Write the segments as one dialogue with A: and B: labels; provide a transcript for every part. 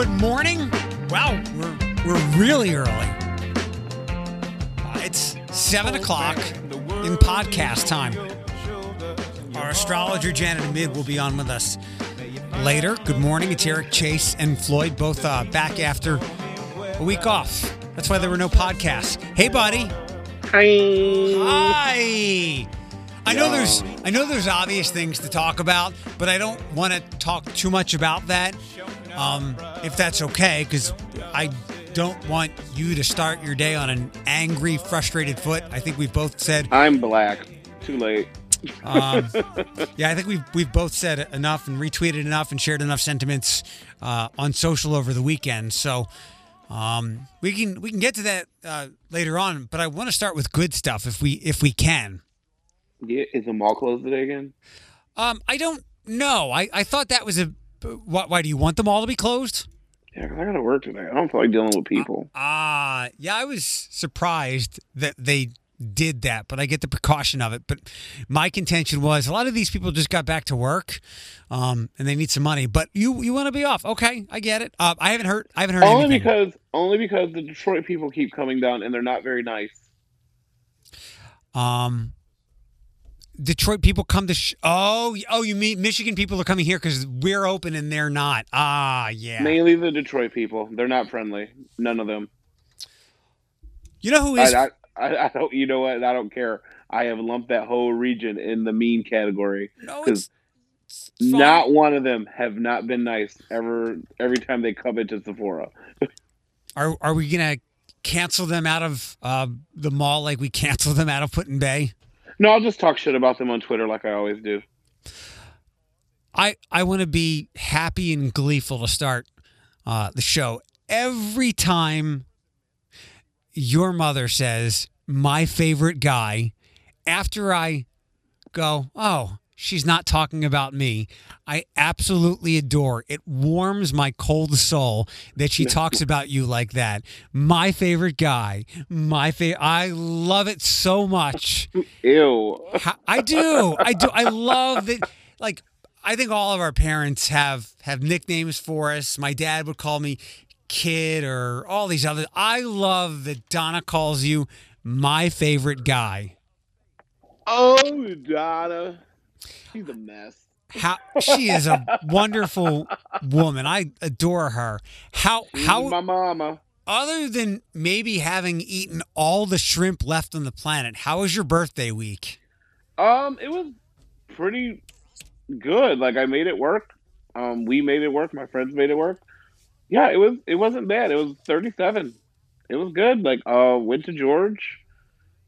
A: Good morning. Wow, we're we're really early. Uh, it's seven o'clock in podcast time. Our astrologer Janet Mid will be on with us later. Good morning. It's Eric Chase and Floyd, both uh, back after a week off. That's why there were no podcasts. Hey, buddy.
B: Hi.
A: Hi. I know there's I know there's obvious things to talk about, but I don't want to talk too much about that. Um, if that's okay, because I don't want you to start your day on an angry, frustrated foot. I think we've both said
B: I'm black. Too late.
A: um, yeah, I think we've we've both said enough and retweeted enough and shared enough sentiments uh, on social over the weekend. So um, we can we can get to that uh, later on. But I want to start with good stuff if we if we can.
B: Yeah, is the mall closed today again?
A: Um, I don't know. I, I thought that was a. Why, why do you want the mall to be closed?
B: Yeah, I gotta work today. I don't feel like dealing with people.
A: Ah, yeah, I was surprised that they did that, but I get the precaution of it. But my contention was a lot of these people just got back to work, um, and they need some money. But you you want to be off? Okay, I get it. Uh, I haven't heard. I haven't heard
B: only
A: anything.
B: because only because the Detroit people keep coming down and they're not very nice.
A: Um, Detroit people come to. Sh- oh, oh, you mean Michigan people are coming here because we're open and they're not. Ah, yeah.
B: Mainly the Detroit people. They're not friendly. None of them.
A: You know who is?
B: I. I, I, don't. You know what? I don't care. I have lumped that whole region in the mean category. because
A: it's.
B: Not one of them have not been nice ever. Every time they come into Sephora.
A: Are are we gonna cancel them out of uh, the mall like we canceled them out of Put-in-Bay?
B: No, I'll just talk shit about them on Twitter like I always do.
A: I I want to be happy and gleeful to start uh, the show every time your mother says my favorite guy. After I go, oh, she's not talking about me. I absolutely adore. It warms my cold soul that she talks about you like that. My favorite guy. My favorite. I love it so much.
B: Ew.
A: I do. I do. I love that. Like, I think all of our parents have have nicknames for us. My dad would call me kid or all these others. I love that Donna calls you my favorite guy.
B: Oh, Donna. She's a mess.
A: How she is a wonderful woman. I adore her. How
B: She's
A: how
B: my mama.
A: other than maybe having eaten all the shrimp left on the planet, how was your birthday week?
B: Um, it was pretty good. Like I made it work. Um, we made it work. My friends made it work. Yeah, it was. It wasn't bad. It was thirty-seven. It was good. Like, uh, went to George,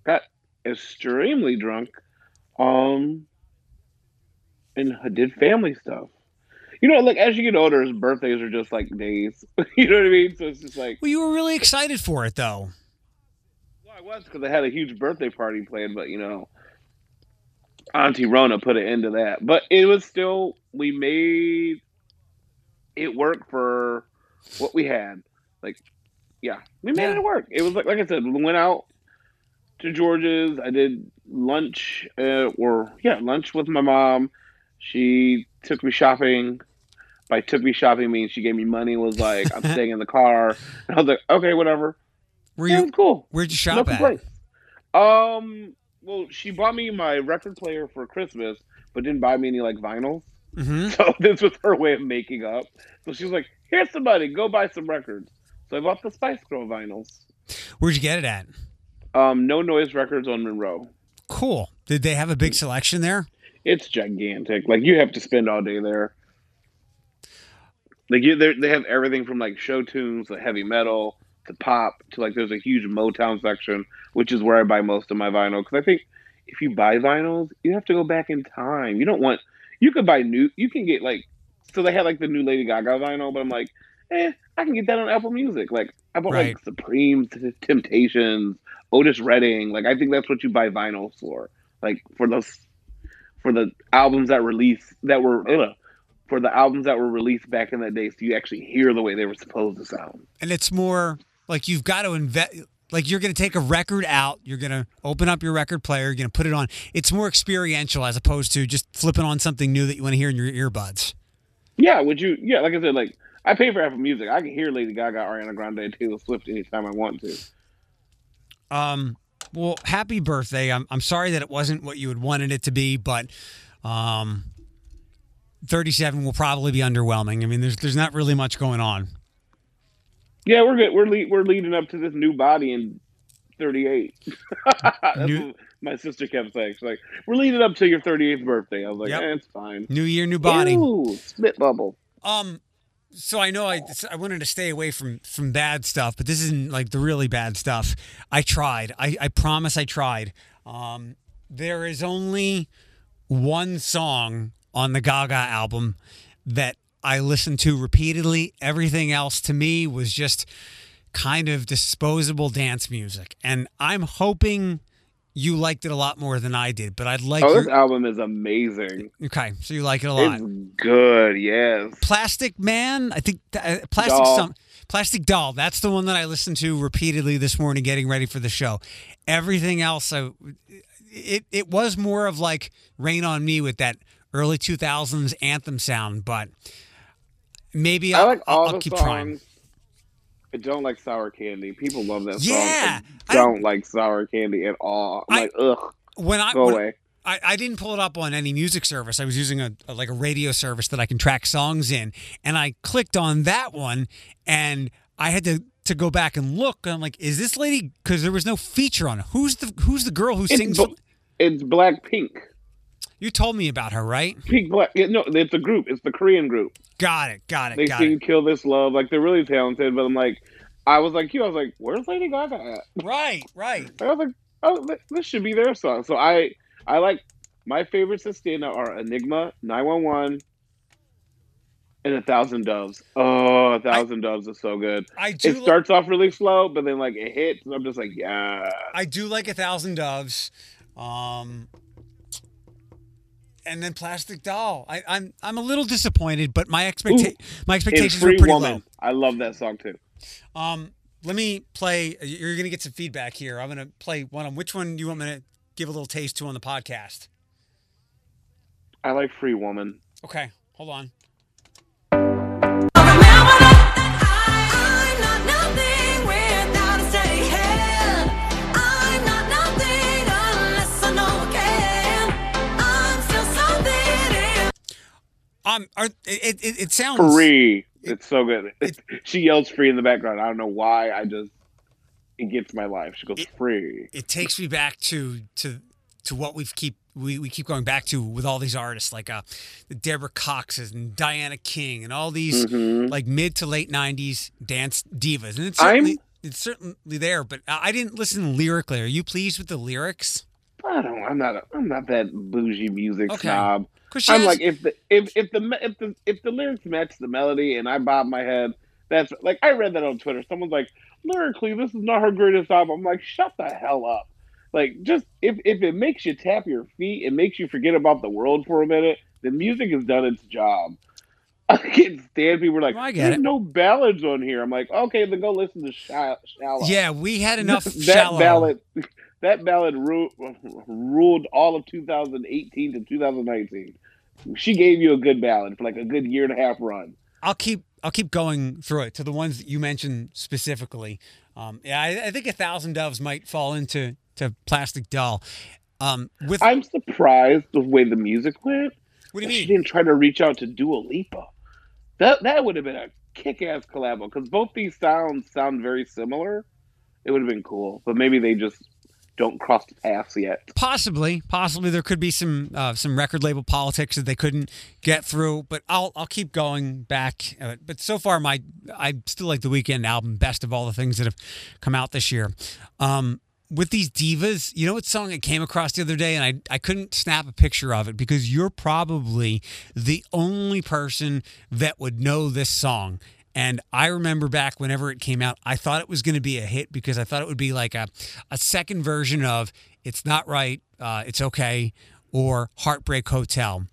B: got extremely drunk, um, and did family stuff. You know, like as you get older, birthdays are just like days. you know what I mean? So it's just like,
A: Well, you were really excited for it though.
B: well, I was because I had a huge birthday party planned, but you know, Auntie Rona put an end to that. But it was still we made it work for what we had. Like, yeah, we made
A: Yeah.
B: it work. It was like like I said, we went out to George's. I did lunch, uh, or yeah, lunch with my mom. She took me shopping. By took me shopping means she gave me money. Was like I'm staying in the car. And I was like, okay, whatever.
A: Were you
B: cool.
A: where'd you shop at?
B: complaints. Um, well, she bought me my record player for Christmas, but didn't buy me any like vinyls.
A: hmm
B: So this was her way of making up. So she was like, "Here's some money. Go buy some records." So I bought the Spice Girl vinyls.
A: Where'd you get it at?
B: Um, no noise records on Monroe.
A: Cool. Did they have a big selection there?
B: It's gigantic. Like you have to spend all day there. Like you, they're- have everything from like show tunes to heavy metal to pop to like there's a huge Motown section, which is where I buy most of my vinyl. Because I think if you buy vinyls, you have to go back in time. You don't want. You could buy new. You can get like. So they had like the new Lady Gaga vinyl, but I'm like, eh, I can get that on Apple Music. Like I bought
A: Right.
B: like Supreme, Temptations, Otis Redding. Like I think that's what you buy vinyls for. Like for those for the albums that release that were ugh, for the albums that were released back in that day, so you actually hear the way they were supposed to sound.
A: And it's more like you've got to invest. Like you're going to take a record out, you're going to open up your record player, you're going to put it on. It's more experiential as opposed to just flipping on something new that you want to hear in your earbuds.
B: Yeah, would you? Yeah, like I said, like I pay for Apple Music. I can hear Lady Gaga, Ariana Grande, and Taylor Swift anytime I want to.
A: Um, well, happy birthday. I'm, I'm sorry that it wasn't what you had wanted it to be, but um, 37 will probably be underwhelming. I mean, there's there's not really much going on.
B: Yeah, we're good. We're le- we're leading up to this new body in 38. That's
A: New-
B: my sister kept saying. She's like, "We're leading up to your 38th birthday." I was like,
A: Yep.
B: eh, "It's fine."
A: New year, new body.
B: Ooh, spit bubble.
A: Um, so I know I I wanted to stay away from from bad stuff, but this isn't like the really bad stuff. I tried. I I promise I tried. Um, there is only one song on the Gaga album that I listened to repeatedly. Everything else to me was just kind of disposable dance music, and I'm hoping you liked it a lot more than I did. But I'd like
B: Oh,
A: your-
B: this album is amazing.
A: okay, so you like it a lot.
B: It's good. Yes.
A: Plastic Man. I think uh, Plastic
B: Doll.
A: some Plastic Doll. That's the one that I listened to repeatedly this morning, getting ready for the show. Everything else, I, it it was more of like Rain on Me with that early two thousands anthem sound, but maybe
B: I
A: I'll,
B: like all
A: I'll
B: the
A: keep
B: songs.
A: trying.
B: I don't like sour candy. People love that
A: Yeah,
B: song.
A: I
B: I don't like sour candy at all. I'm
A: I-
B: like, ugh,
A: When I
B: go
A: when-
B: away.
A: I, I didn't pull it up on any music service. I was using a, a like a radio service that I can track songs in, and I clicked on that one, and I had to to go back and look. I'm like, is this lady? Because there was no feature on it. Who's the Who's the girl who
B: It's,
A: sings?
B: bl- it's Black Pink.
A: You told me about her, right?
B: Pink Black. yeah, No, it's a group. It's the Korean group.
A: Got it. Got it.
B: They
A: got
B: sing
A: it.
B: "Kill This Love." Like they're really talented. But I'm like, I was like you. I was like, where's Lady Gaga at?
A: Right. Right.
B: I was like, oh, this should be their song. So I, I like my favorites stand out are Enigma, Nine One One, and A Thousand Doves. Oh, A Thousand Doves is so good.
A: I do.
B: It
A: li-
B: starts off really slow, but then like it hits. And I'm just like, yeah.
A: I do like a thousand doves. Um. And then Plastic Doll. I, I'm I'm a little disappointed, but my expecta- my expectations were pretty
B: Woman.
A: low.
B: I love that song too.
A: Um, let me play. You're going to get some feedback here. I'm going to play one on which one do you want me to give a little taste to on the podcast.
B: I like Free Woman.
A: Okay, hold on. Um, are, it, it it sounds
B: Free. It's so good. she yells free in the background. I don't know why. I just it gets my life. She goes
A: It-
B: free.
A: It takes me back to to to what we've keep we, we keep going back to with all these artists like uh the Deborah Coxes and Diana King and all these
B: Mhm.
A: like mid to late '90s dance divas, and it's
B: I'm-
A: certainly it's certainly there. But I I didn't listen lyrically. Are you pleased with the lyrics?
B: I don't. I'm not. A, I'm not that bougie music
A: Okay.
B: snob.
A: 'Cause
B: I'm
A: has-
B: like if the if if the if the if the lyrics match the melody and I bob my head, that's like I read that on Twitter. Someone's like lyrically, this is not her greatest album. I'm like, shut the hell up. Like just if if it makes you tap your feet, it makes you forget about the world for a minute. The music has done its job. I can't stand people like
A: No, I get
B: there's
A: it.
B: no ballads on here. I'm like, okay, then go listen to Shallow. Shallow.
A: yeah, we had enough
B: that
A: shallow.
B: ballad that ballad ru- ruled all of 2018 to 2019 she gave you a good ballad for like a good year and a half run
A: I'll keep I'll keep going through it to the ones that you mentioned specifically. Um, yeah, I, I think a thousand doves might fall into to plastic doll. Um, with
B: i'm surprised the way the music went
A: what do you mean?
B: she didn't try to reach out to Dua Lipa. That that would have been a kick-ass collab because both these sounds sound very similar. It would have been cool, but maybe they just don't cross paths yet.
A: Possibly, possibly there could be some uh, some record label politics that they couldn't get through. But I'll I'll keep going back. Uh, but so far, my I still like the Weeknd album best of all the things that have come out this year. Um, with these divas, you know what song I came across the other day, and I I couldn't snap a picture of it because you're probably the only person that would know this song. And I remember back whenever it came out, I thought it was going to be a hit because I thought it would be like a, a second version of It's Not Right, uh, It's Okay, or Heartbreak Hotel.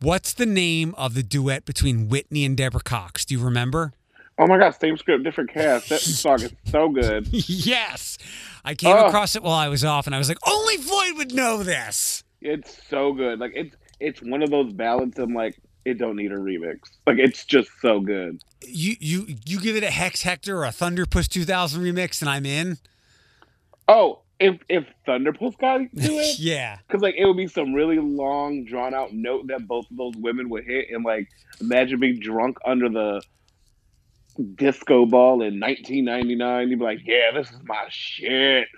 A: What's the name of the duet between Whitney and Deborah Cox? Do you remember?
B: Oh my god, same script, different cast. That song is so good.
A: yes. I came
B: Oh.
A: across it while I was off and I was like, only Floyd would know this.
B: It's so good. Like it's it's one of those ballads. I'm like, it don't need a remix. Like it's just so good.
A: You you you give it a Hex Hector or a Thunderpuss 2000 remix, and I'm in.
B: Oh, if if Thunderpuss got to it,
A: yeah.
B: because like it would be some really long, drawn out note that both of those women would hit, and like imagine being drunk under the disco ball in 1999. You'd be like, "Yeah, this is my shit."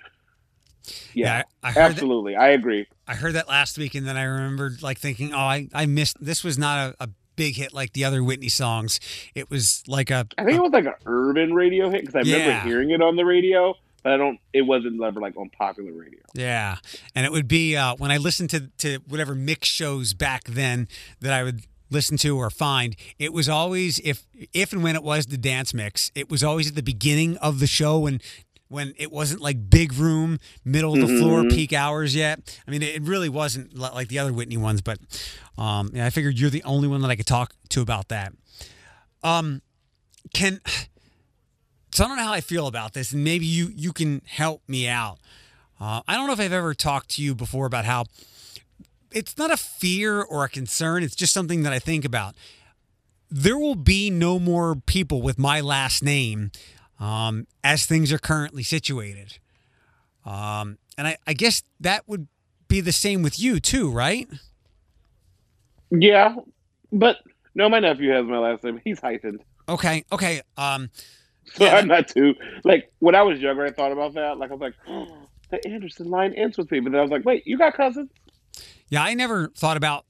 B: Yeah,
A: I, I heard that,
B: absolutely, I agree.
A: I heard that last week, and then I remembered like thinking, oh, I I missed. This was not a, a big hit like the other Whitney songs. It was like a
B: I think it was like an urban radio hit because I remember hearing it on the radio, but I don't. It wasn't ever like on popular radio.
A: Yeah, and it would be uh, when I listened to to whatever mix shows back then that I would listen to or find. It was always if if and when it was the dance mix, it was always at the beginning of the show when when it wasn't like big room, middle of the floor,
B: Mhm.
A: peak hours yet. I mean, it really wasn't like the other Whitney ones, but um, yeah, I figured you're the only one that I could talk to about that. Um, can so I don't know how I feel about this, and maybe you you can help me out. Uh, I don't know if I've ever talked to you before about how it's not a fear or a concern. It's just something that I think about. There will be no more people with my last name um, as things are currently situated. Um, and I, I guess that would be the same with you too, right?
B: Yeah, but no, my nephew has my last name. He's heightened,
A: Okay, okay. Um,
B: so
A: Yeah,
B: I'm not too like when I was younger. I thought about that. Like I was like, oh, the Anderson line ends with me, but then I was like, wait, you got cousins?
A: Yeah, I never thought about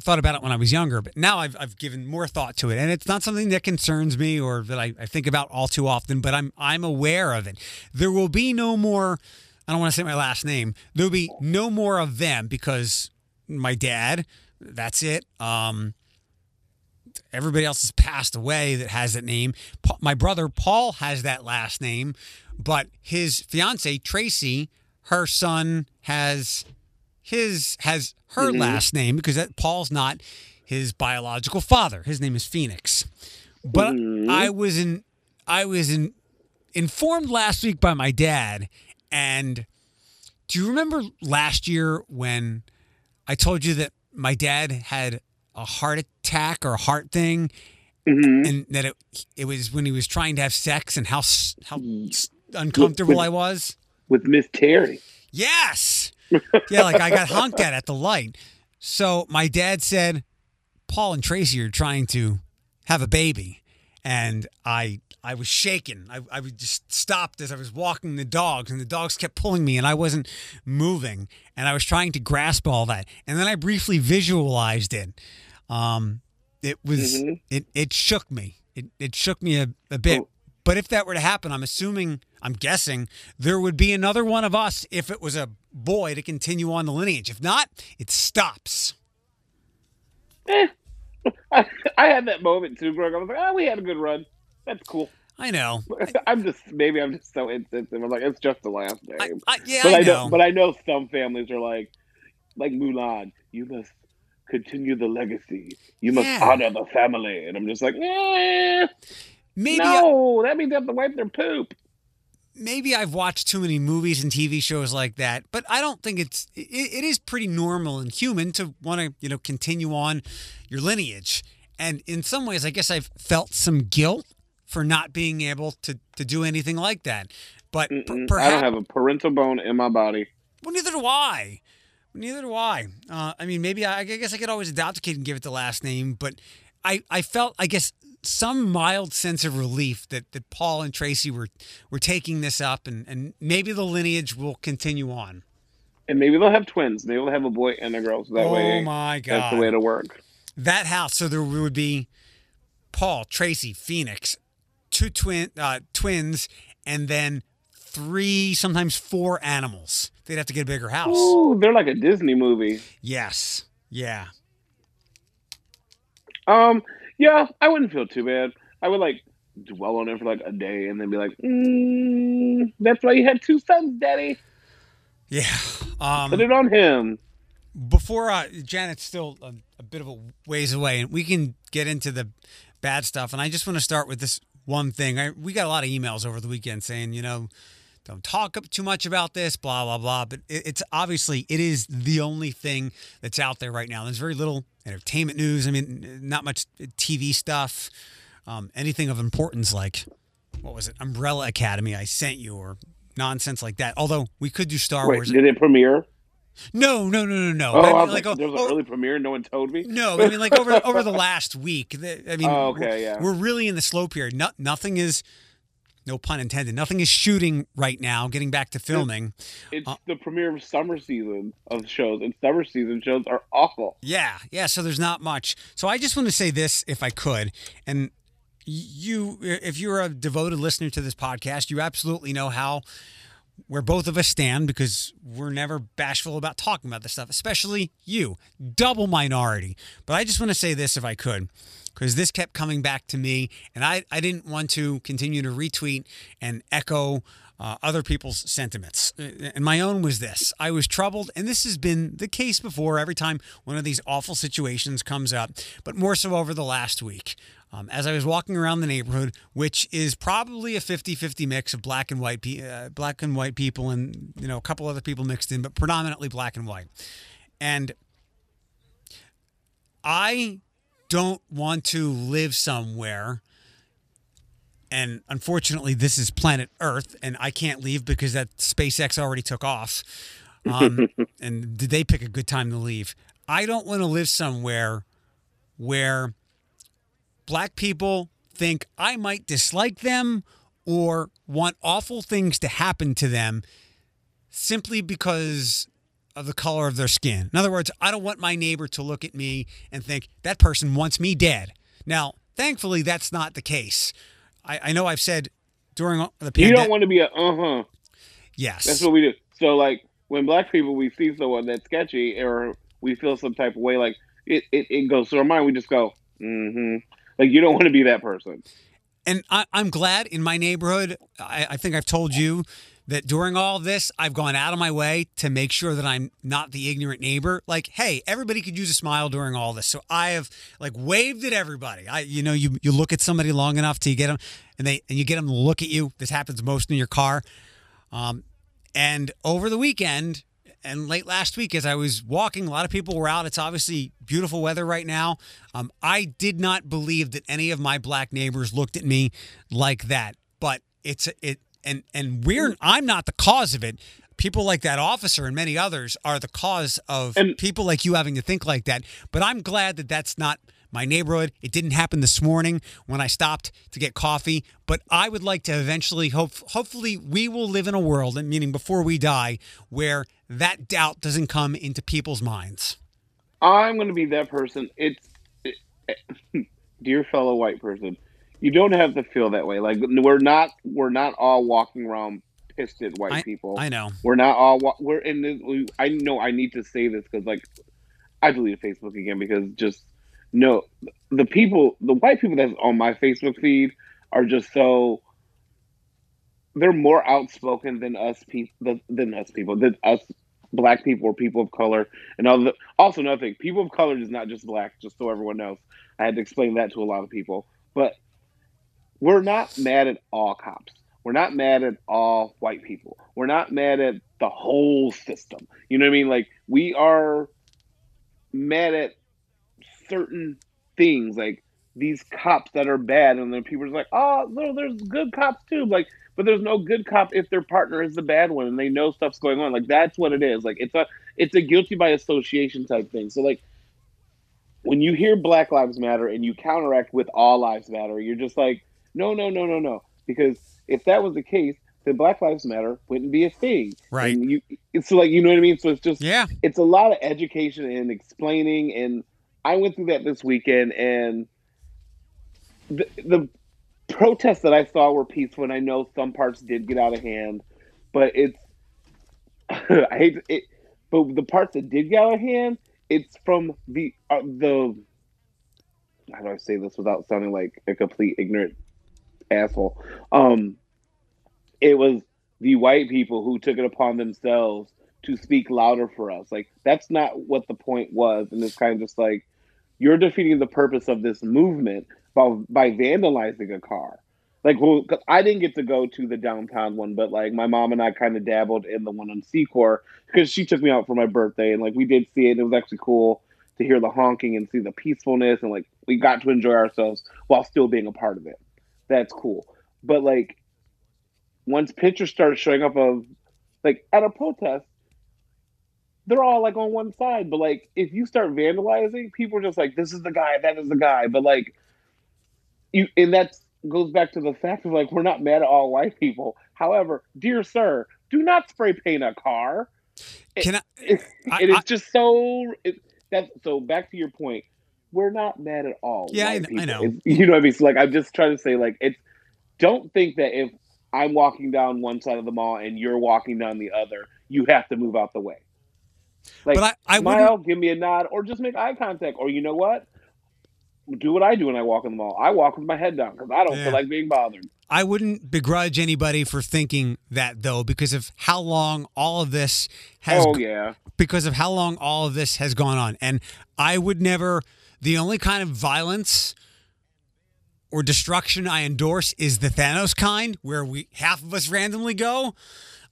A: thought about it when I was younger, but now I've I've given more thought to it, and it's not something that concerns me or that I, I think about all too often. But I'm I'm aware of it. There will be no more. I don't want to say my last name. There will be no more of them because my dad. That's it. Um, everybody else has passed away that has that name. Pa- My brother Paul has that last name, but his fiance Tracy, her son has his has her
B: Mhm.
A: last name because that Paul's not his biological father. His name is Phoenix. But
B: Mhm.
A: I was in I was in informed last week by my dad and do you remember last year when I told you that my dad had a heart attack or a heart thing
B: Mm-hmm.
A: and that it it was when he was trying to have sex and how how uncomfortable I was?
B: With Miss Terry.
A: Yes. Yeah, like I got honked at at the light. So my dad said, Paul and Tracy are trying to have a baby. And I I was shaken. I, I just stopped as I was walking the dogs, and the dogs kept pulling me, and I wasn't moving. And I was trying to grasp all that. And then I briefly visualized it. Um, it was
B: Mhm.
A: it it shook me. It it shook me a, a bit.
B: Oh.
A: But if that were to happen, I'm assuming, I'm guessing, there would be another one of us if it was a boy to continue on the lineage. If not, it stops.
B: Eh. I, I had that moment too, Greg. I was like, oh, we had a good run. That's cool.
A: I know.
B: I'm just maybe I'm just so insensitive. I'm like, it's just the last name.
A: I, I, yeah,
B: but
A: I
B: I
A: know.
B: know, but I know some families are like, like Mulan. You must continue the legacy. You must
A: Yeah.
B: honor the family. And I'm just like, eh,
A: maybe, I,
B: no, that means they have to wipe their poop.
A: maybe I've watched too many movies and TV shows like that, but I don't think it's. It, it is pretty normal and human to want to, you know, continue on your lineage. And in some ways, I guess I've felt some guilt for not being able to to do anything like that. But per-
B: Mm-mm. I don't have a parental bone in my body.
A: Well, neither do I. Neither do I. Uh, I mean, maybe I, I guess I could always adopt a kid and give it the last name, but I, I felt, I guess, some mild sense of relief that, that Paul and Tracy were were taking this up, and, and maybe the lineage will continue on.
B: And maybe they'll have twins. Maybe they'll have a boy and a girl. So that
A: oh
B: way,
A: my God!
B: that's the way to work.
A: that house. So there would be Paul, Tracy, Phoenix, two twin uh, twins, and then three, sometimes four animals. They'd have to get a bigger house.
B: Ooh, they're like a Disney movie.
A: Yes. Yeah.
B: Um, yeah, I wouldn't feel too bad. I would like dwell on it for like a day and then be like, mm, "That's why you had two sons, Daddy.
A: Yeah. Um,
B: Put it on him."
A: before uh, Janet's still a, a bit of a ways away, and we can get into the bad stuff. And I just want to start with this one thing. I, we got a lot of emails over the weekend saying, you know, don't talk up too much about this, blah blah blah. But it, it's obviously it is the only thing that's out there right now. There's very little entertainment news. I mean, not much TV stuff, um, anything of importance like what was it, Umbrella Academy? I sent you or nonsense like that. Although we could do Star
B: Wait,
A: Wars.
B: did it premiere?
A: No, no, no, no, no.
B: Oh,
A: I
B: I
A: mean,
B: was like,
A: oh,
B: there was
A: oh,
B: an early premiere. No one told me.
A: no, I mean like over over the last week. I mean,
B: Oh, okay,
A: we're,
B: yeah.
A: we're really in the slow period. No, nothing is, no pun intended. Nothing is shooting right now. Getting back to filming.
B: It's
A: Uh,
B: the premiere of summer season of shows, and summer season shows are awful.
A: Yeah, yeah. So there's not much. So I just want to say this, if I could, and you, if you're a devoted listener to this podcast, you absolutely know how where both of us stand because we're never bashful about talking about this stuff, especially you, double minority. But I just want to say this, if I could, because this kept coming back to me, and I, I didn't want to continue to retweet and echo uh, other people's sentiments. And my own was this I was troubled, and this has been the case before every time one of these awful situations comes up, but more so over the last week. Um, as I was walking around the neighborhood, which is probably a 50-50 mix of black and white, pe- uh, black and white people, and you know a couple other people mixed in, but predominantly black and white. And I don't want to live somewhere. And unfortunately this is planet earth and i can't leave because that spacex already took off. Um, and did they pick a good time to leave? I don't want to live somewhere where black people think i might dislike them or want awful things to happen to them simply because of the color of their skin. In other words, I don't want my neighbor to look at me and think that person wants me dead. Now, thankfully, that's not the case. I, I know I've said during the
B: You don't want to be a uh huh.
A: yes.
B: That's what we do. So like when black people we see someone that's sketchy or we feel some type of way, like it, it, it goes through our mind, we just go, mm-hmm. Like you don't want to be that person.
A: and I, I'm glad in my neighborhood. I, I think I've told you that during all this, I've gone out of my way to make sure that I'm not the ignorant neighbor. Like, hey, everybody could use a smile during all this, so I have like waved at everybody. I, you know, you you look at somebody long enough to get them, and they and you get them to look at you. This happens most in your car. Um, and over the weekend and late last week, as I was walking, a lot of people were out. It's obviously beautiful weather right now. Um, I did not believe that any of my black neighbors looked at me like that, but it's it and and we're mm. I'm not the cause of it. People like that officer and many others are the cause of
B: And-
A: people like you having to think like that. But I'm glad that that's not my neighborhood. It didn't happen this morning when I stopped to get coffee, but I would like to eventually hope hopefully we will live in a world, and meaning before we die, where that doubt doesn't come into people's minds.
B: I'm going to be that person. It's it, dear fellow white person. You don't have to feel that way. Like we're not we're not all walking around pissed at white people.
A: I know.
B: We're not all wa- we're in this. We, I know I need to say this because like I deleted Facebook again because just no the people the white people that's on my Facebook feed are just so they're more outspoken than us people than us people than us black people or people of color and all the also another thing people of color is not just black just so everyone knows I had to explain that to a lot of people but we're not mad at all cops. We're not mad at all white people. We're not mad at the whole system. You know what I mean? Like we are mad at certain things, like these cops that are bad, and then people are like, "Oh, no, there's good cops too." Like, but there's no good cop if their partner is the bad one, and they know stuff's going on. Like that's what it is. Like it's a it's a guilty by association type thing. So like when you hear Black Lives Matter and you counteract with All Lives Matter, you're just like, no, no, no, no, no. Because if that was the case, then Black Lives Matter wouldn't be a thing.
A: Right.
B: And you, it's like you know what I mean. So it's just
A: Yeah.
B: it's a lot of education and explaining. And I went through that this weekend, and the the protests that I saw were peaceful. And I know some parts did get out of hand, but it's I hate to- it. But the parts that did get out of hand, it's from the uh, the how do I say this without sounding like a complete ignorant asshole? Um, it was the white people who took it upon themselves to speak louder for us. Like that's not what the point was, and it's kind of just like you're defeating the purpose of this movement by by vandalizing a car. Like, well, I didn't get to go to the downtown one, but like my mom and I kind of dabbled in the one on Secor because she took me out for my birthday, and like we did see it. And it was actually cool to hear the honking and see the peacefulness, and like we got to enjoy ourselves while still being a part of it. That's cool. But like, once pictures started showing up of like at a protest, they're all like on one side. But like, if you start vandalizing, people are just like, "This is the guy, that is the guy." But like, you and that goes back to the fact of like we're not mad at all white people. However, dear sir, do not spray paint a car.
A: Can I?
B: It,
A: I-
B: it is
A: I-
B: just so. It, that's so. Back to your point. We're not mad at all.
A: Yeah, I I know.
B: It's- you know what I mean. So like, I'm just trying to say like it's. Don't think that if I'm walking down one side of the mall and you're walking down the other, you have to move out the way. Like,
A: But I, I wouldn't.
B: give me a nod, or just make eye contact. Or you know what? Do what I do when I walk in the mall. I walk with my head down because I don't
A: Yeah.
B: feel like being bothered.
A: I wouldn't begrudge anybody for thinking that though, because of how long all of this has
B: oh yeah,
A: because of how long all of this has gone on. And I would never, the only kind of violence or destruction I endorse is the Thanos kind, where we half of us randomly go.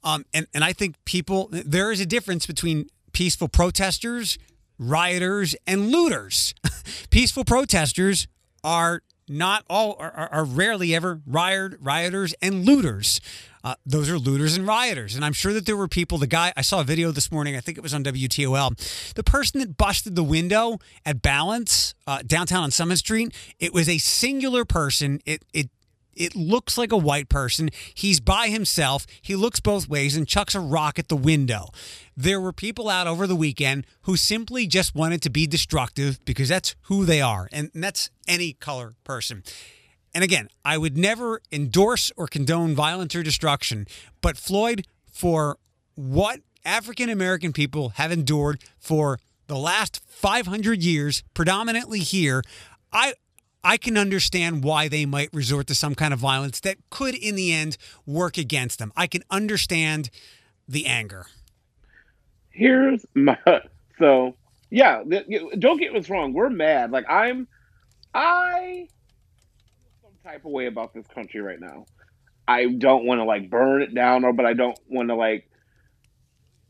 A: Um, and, and I think people, there is a difference between peaceful protesters, rioters, and looters. peaceful protesters are not all are, are- are rarely ever riot, rioters and looters. Uh, those are looters and rioters, and I'm sure that there were people. The guy I saw a video this morning. I think it was on WTOL. The person that busted the window at Balance uh, downtown on Summit Street. It was a singular person. It it it looks like a white person. He's by himself. He looks both ways and chucks a rock at the window. There were people out over the weekend who simply just wanted to be destructive because that's who they are. And that's any color person. And again, I would never endorse or condone violence or destruction, but Floyd, for what African American people have endured for the last 500 years, predominantly here, I I can understand why they might resort to some kind of violence that could, in the end, work against them. I can understand the anger.
B: here's my so yeah don't get us wrong we're mad like i'm i type of way about this country right now. I don't want to like burn it down or but i don't want to like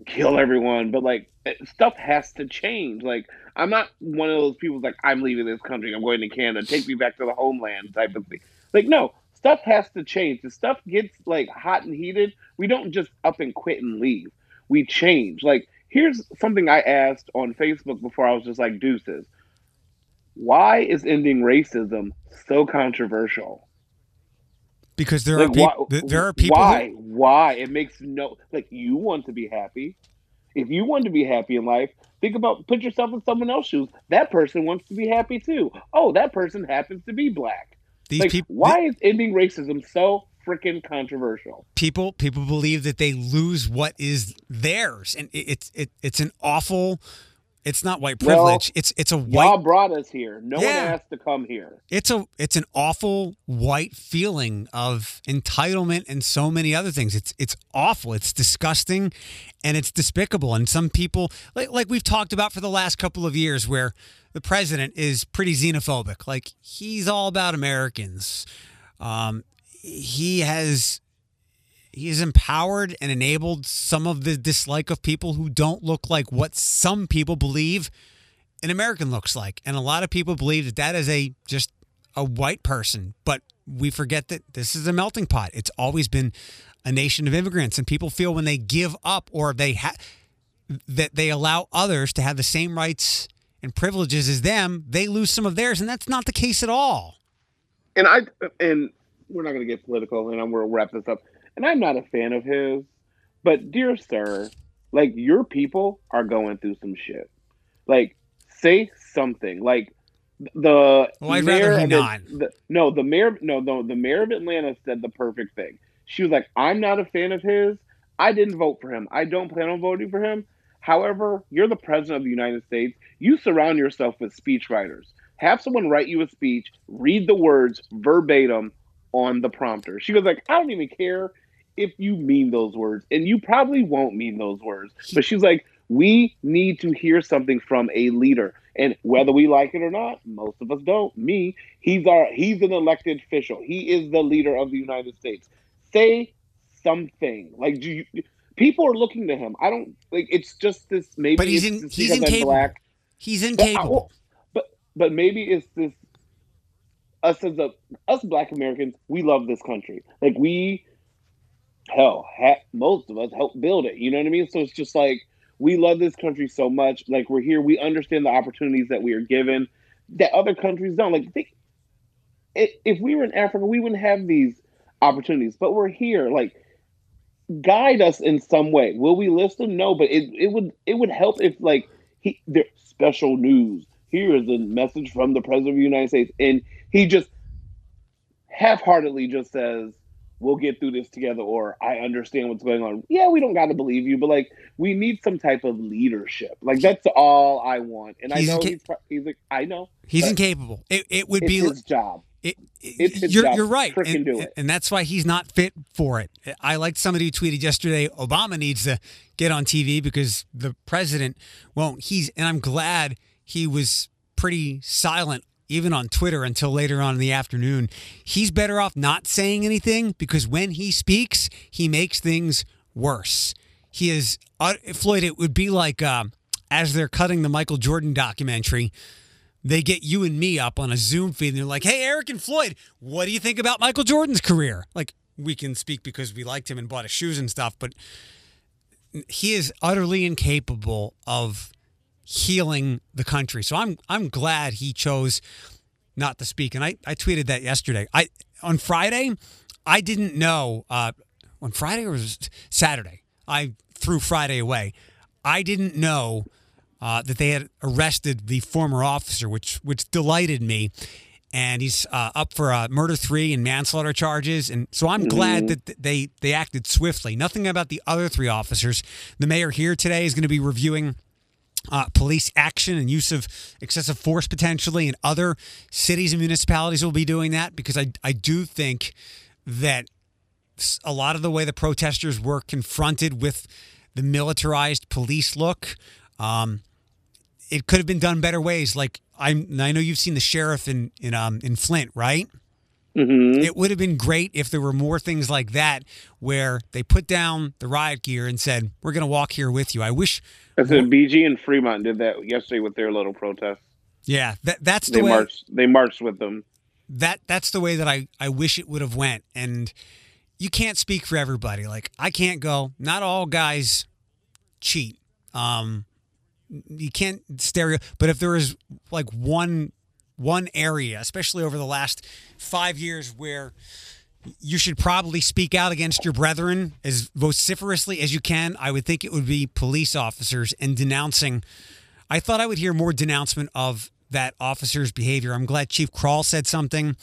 B: kill everyone but like eh, stuff has to change. Like i'm not one of those people like i'm leaving this country i'm going to canada take me back to the homeland type of thing. Like no stuff has to change. The stuff gets like hot and heated we don't just up and quit and leave. We change. Like here's something I asked on Facebook before I was just like, deuces. Why is ending racism so controversial?
A: Because there are people.
B: why,
A: there are people.
B: Why?
A: Who,
B: Why? It makes no like you want to be happy. If you want to be happy in life, think about put yourself in someone else's shoes. That person wants to be happy too. Oh, that person happens to be black.
A: these
B: Like,
A: people.
B: why is ending racism so freaking controversial?
A: people people believe that they lose what is theirs and it, it's it, it's an awful it's not white
B: Well,
A: privilege it's it's a
B: Y'all brought us here. No
A: Yeah.
B: one asked to come here.
A: it's a it's an awful white feeling of entitlement and so many other things it's it's awful it's disgusting and it's despicable and some people like like we've talked about for the last couple of years where the president is pretty xenophobic like he's all about americans um he has he has empowered and enabled some of the dislike of people who don't look like what some people believe an American looks like. And a lot of people believe that that is a just a white person, but we forget that this is a melting pot. It's always been a nation of immigrants and people feel when they give up or they ha- that they allow others to have the same rights and privileges as them, they lose some of theirs and that's not the case at all.
B: and I and we're not going to get political, and I'm going to wrap this up. And I'm not a fan of his, but dear sir, like your people are going through some shit. Like, say something. Like the
A: Well, I'd
B: mayor
A: rather he not.
B: The, no, the mayor, no, no, the mayor of Atlanta said the perfect thing. She was like, "I'm not a fan of his. I didn't vote for him. I don't plan on voting for him. However, you're the president of the United States. You surround yourself with speechwriters. Have someone write you a speech, read the words verbatim on the prompter. She goes like, I don't even care if you mean those words, and you probably won't mean those words. But she's like, We need to hear something from a leader. And whether we like it or not, most of us don't. Me, he's our he's an elected official. He is the leader of the United States. Say something. Like do you people are looking to him. I don't like it's just this maybe
A: But he's in- he's incapable.
B: black.
A: He's
B: But, I- but but maybe it's this us as a us black Americans, we love this country. Like we hell, ha, most of us helped build it. You know what I mean? So it's just like we love this country so much. Like we're here, we understand the opportunities that we are given that other countries don't. Like think, if we were in Africa, we wouldn't have these opportunities. But we're here. Like guide us in some way. Will we listen? No, but it, it would it would help if like he there special news. Here is a message from the president of the United States, and he just half-heartedly just says, "We'll get through this together," or "I understand what's going on." Yeah, we don't got to believe you, but like we need some type of leadership. Like that's all I want, and
A: He's
B: I know
A: inca-
B: he's he's like I know
A: He's incapable. It it would be
B: his job.
A: It,
B: It's his
A: you're,
B: job.
A: you're right. And,
B: do it.
A: and that's why he's not fit for it. I liked somebody who tweeted yesterday Obama needs to get on TV because the president won't. He's, and I'm glad he was pretty silent even on Twitter until later on in the afternoon. He's better off not saying anything because when he speaks, he makes things worse. He is, uh, Floyd, it would be like uh, as they're cutting the Michael Jordan documentary they get you and me up on a Zoom feed and they're like, hey, Eric and Floyd, what do you think about Michael Jordan's career? Like, we can speak because we liked him and bought his shoes and stuff, but he is utterly incapable of healing the country. So I'm I'm glad he chose not to speak. And I, I tweeted that yesterday. I on Friday, I didn't know uh, on Friday or was Saturday. I threw Friday away. I didn't know uh, that they had arrested the former officer, which which delighted me. And he's uh, up for uh, murder three and manslaughter charges, and so I'm glad that they they acted swiftly. Nothing about the other three officers. The mayor here today is going to be reviewing uh, police action and use of excessive force potentially, and other cities and municipalities will be doing that because I I do think that a lot of the way the protesters were confronted with the militarized police look. Um, it could have been done better ways. Like I, I know you've seen the sheriff in in um in Flint, right?
B: Hmm
A: It would have been great if there were more things like that where they put down the riot gear and said, "We're going to walk here with you." I wish,
B: I said BG and Fremont did that yesterday with their little protest.
A: yeah, that that's the
B: They
A: way
B: marched. They marched with them.
A: that that's the way that I I wish it would have went. And you can't speak for everybody. Like I can't go. Not all guys cheat. Um, you can't stereo. But if there is like one one area, especially over the last five years, where you should probably speak out against your brethren as vociferously as you can, I would think it would be police officers and denouncing. I thought I would hear more denouncement of that officer's behavior. I'm glad Chief Kral said something,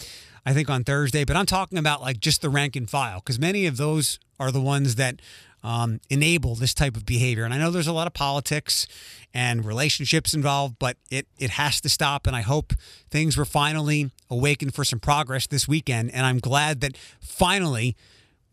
A: I think on Thursday, but I'm talking about like just the rank and file because many of those are the ones that um, enable this type of behavior. And I know there's a lot of politics and relationships involved, but it it has to stop. And I hope things were finally awakened for some progress this weekend. And I'm glad that finally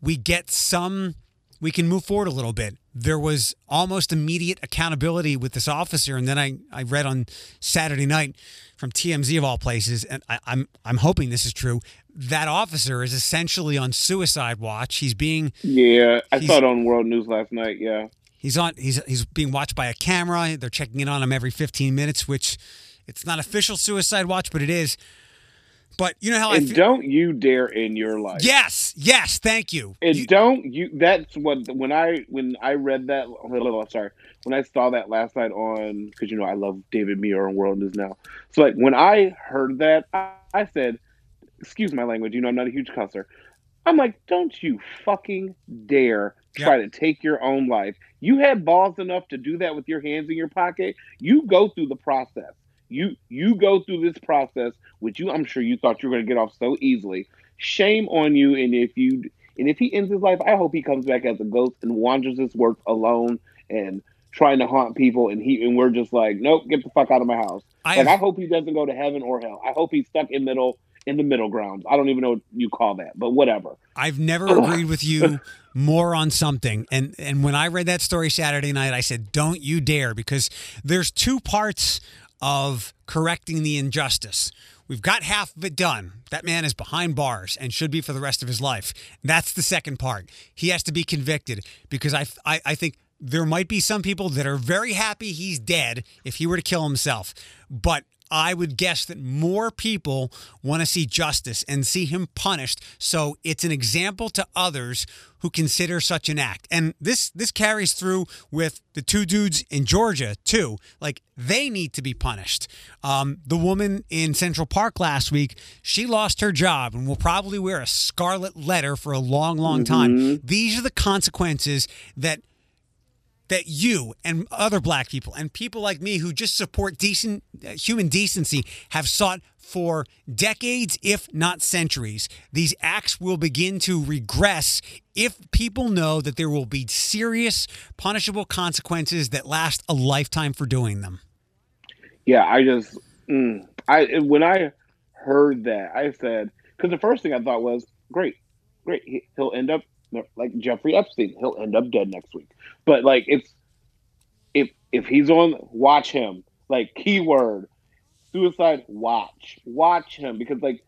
A: we get some we can move forward a little bit. There was almost immediate accountability with this officer, and then I, I read on Saturday night from TMZ of all places, and I, I'm I'm hoping this is true. That officer is essentially on suicide watch. He's being
B: Yeah, I saw it on World News last night. Yeah,
A: he's on he's he's being watched by a camera. They're checking in on him every 15 minutes, which it's not official suicide watch, but it is. But you know how I
B: and
A: feel.
B: don't you dare in your life.
A: Yes, yes, thank you.
B: And
A: You-
B: don't you? That's what when I when I read that. Little sorry, when I saw that last night on because you know I love David Muir on World News now. So like when I heard that, I, I said, "Excuse my language." You know I'm not a huge cusser. I'm like, don't you fucking dare try to take your own life. You had balls enough to do that with your hands in your pocket. You go through the process. You you go through this process, which you I'm sure you thought you were going to get off so easily. Shame on you. And if you and if he ends his life, I hope he comes back as a ghost and wanders this world alone and trying to haunt people. And he and we're just like, nope, get the fuck out of my house.
A: I
B: like
A: have-
B: I hope he doesn't go to heaven or hell. I hope he's stuck in middle in the middle grounds. I don't even know what you call that, but whatever.
A: I've never agreed with you more on something. And and when I read that story Saturday night, I said, "Don't you dare!" Because there's two parts of correcting the injustice. We've got half of it done. That man is behind bars and should be for the rest of his life. That's the second part. He has to be convicted because I I, I think there might be some people that are very happy he's dead if he were to kill himself, but I would guess that more people want to see justice and see him punished. So it's an example to others who consider such an act. And this this carries through with the two dudes in Georgia too. Like they need to be punished. Um, the woman in Central Park last week, she lost her job and will probably wear a scarlet letter for a long, long time. These are the consequences that that you and other black people and people like me who just support decent uh, human decency have sought for decades if not centuries these acts will begin to regress if people know that there will be serious punishable consequences that last a lifetime for doing them
B: Yeah, I just mm, I when I heard that, I said because the first thing I thought was great, great. He, he'll end up like Jeffrey Epstein. He'll end up dead next week. But like it's if if he's on, watch him. Like keyword suicide. Watch, watch him because like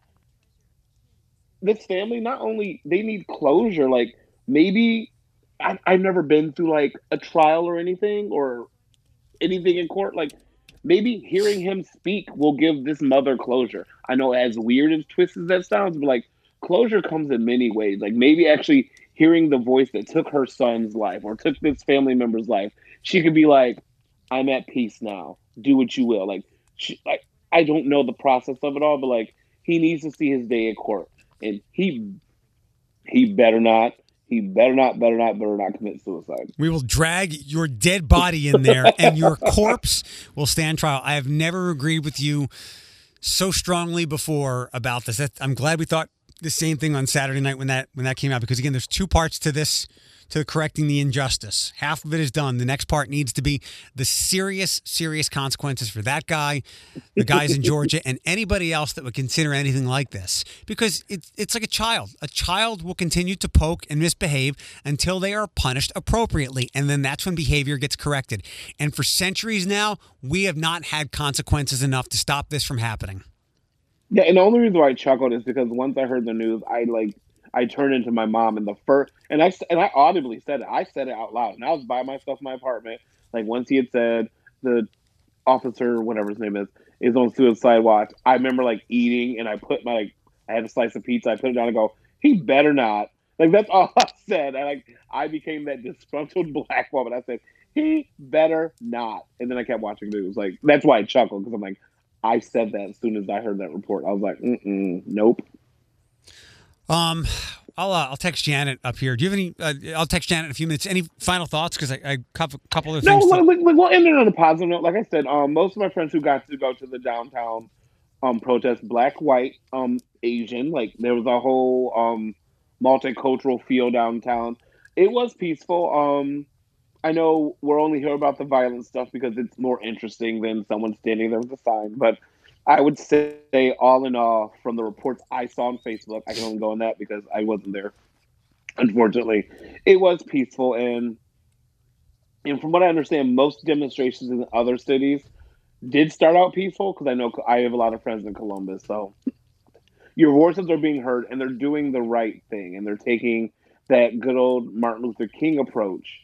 B: this family not only they need closure. Like maybe I, I've never been through like a trial or anything or anything in court. Like maybe hearing him speak will give this mother closure. I know as weird as twisted as that sounds, but like closure comes in many ways. Like maybe actually hearing the voice that took her son's life or took this family member's life, she could be like, I'm at peace now. Do what you will. Like she like I don't know the process of it all, but like he needs to see his day in court. And he he better not he better not, better not, better not commit suicide.
A: we will drag your dead body in there and your corpse will stand trial i have never agreed with you so strongly before about this i'm glad we thought the same thing on saturday night when that when that came out because again there's two parts to this to correcting the injustice. Half of it is done. The next part needs to be the serious serious consequences for that guy the guys in georgia and anybody else that would consider anything like this. Because it's it's like a child. A child will continue to poke and misbehave until they are punished appropriately and then that's when behavior gets corrected. And for centuries now we have not had consequences enough to stop this from happening
B: Yeah, and the only reason why I chuckled is because once I heard the news, I like I turned into my mom and the first and I and I audibly said it. I said it out loud, and I was by myself in my apartment. Like once he had said the officer, whatever his name is, is on suicide watch. I remember like eating, and I put my like I had a slice of pizza. I put it down and go, he better not. Like that's all I said. And like I became that disgruntled black woman. I said he better not. And then I kept watching news. Like that's why I chuckled because I'm like. I said that as soon as I heard that report. I was like, Mm-mm, nope.
A: um I'll, uh, I'll text Janet up here. Do you have any? Uh, I'll text Janet in a few minutes. Any final thoughts? Because I, I couple couple of
B: No,
A: things. to-
B: like, like, we'll end it on a positive note. Like I said, um, most of my friends who got to go to the downtown um, protest, black, white, um, Asian, like there was a whole um, multicultural feel downtown. It was peaceful. Um, I know we're only here about the violent stuff because it's more interesting than someone standing there with a sign. But I would say, all in all, from the reports I saw on Facebook, I can only go on that because I wasn't there. Unfortunately, it was peaceful and and from what I understand, most demonstrations in other cities did start out peaceful because I know I have a lot of friends in Columbus. So your voices are being heard and they're doing the right thing and they're taking that good old Martin Luther King approach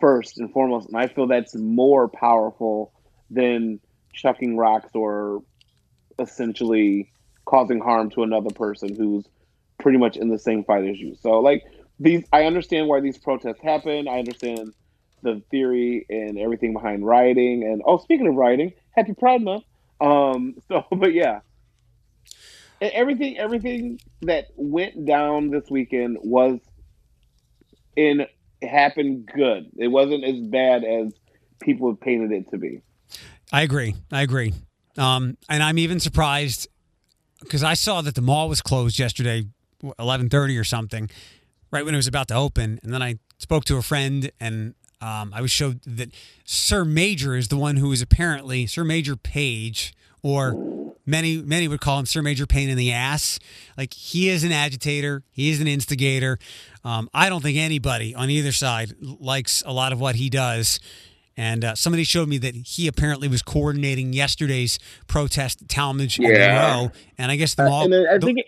B: first and foremost. And I feel that's more powerful than chucking rocks or essentially causing harm to another person who's pretty much in the same fight as you. So like these I understand why these protests happen. I understand the theory and everything behind rioting. And oh, speaking of rioting, Happy Pride Month. Um, so, but yeah, everything everything that went down this weekend was in happened good. It wasn't as bad as people have painted it to be.
A: I agree. I agree. Um, and I'm even surprised because I saw that the mall was closed yesterday, eleven thirty or something, right when it was about to open. And then I spoke to a friend, and um, I was showed that Sir Maejor is the one who is apparently Sir Maejor Page or many many would call him Sir Major Pain in the ass. Like he is an agitator, he is an instigator. Um, I don't think anybody on either side likes a lot of what he does. And uh, somebody showed me that he apparently was coordinating yesterday's protest at Talmadge and
B: Yeah.
A: And I guess the
B: Uh,
A: mall,
B: then I
A: the-
B: it,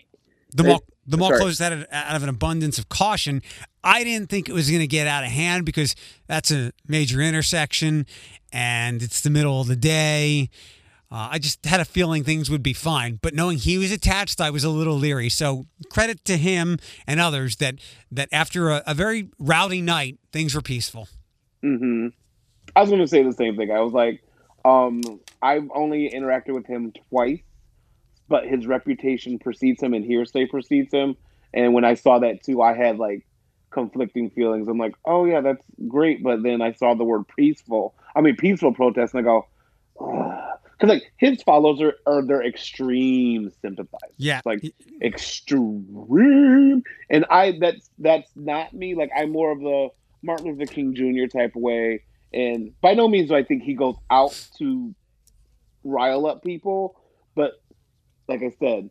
A: the mall, the mall
B: sorry.
A: closed out of, out of an abundance of caution. I didn't think it was going to get out of hand because that's a major intersection and it's the middle of the day. Uh, I just had a feeling things would be fine, but knowing he was attached, I was a little leery. So credit to him and others that that after a, a very rowdy night, things were peaceful.
B: Mm-hmm. I was going to say the same thing. I was like, um, I've only interacted with him twice, but his reputation precedes him and hearsay precedes him. And when I saw that too, I had like conflicting feelings. I'm like, oh yeah, that's great, but then I saw the word peaceful. I mean, peaceful protest, and I go, because like his followers are, are their extreme sympathizers.
A: Yeah.
B: like extreme, and I that's that's not me. Like I'm more of the Martin Luther King Jr. type of way, and by no means do I think he goes out to rile up people, but like I said,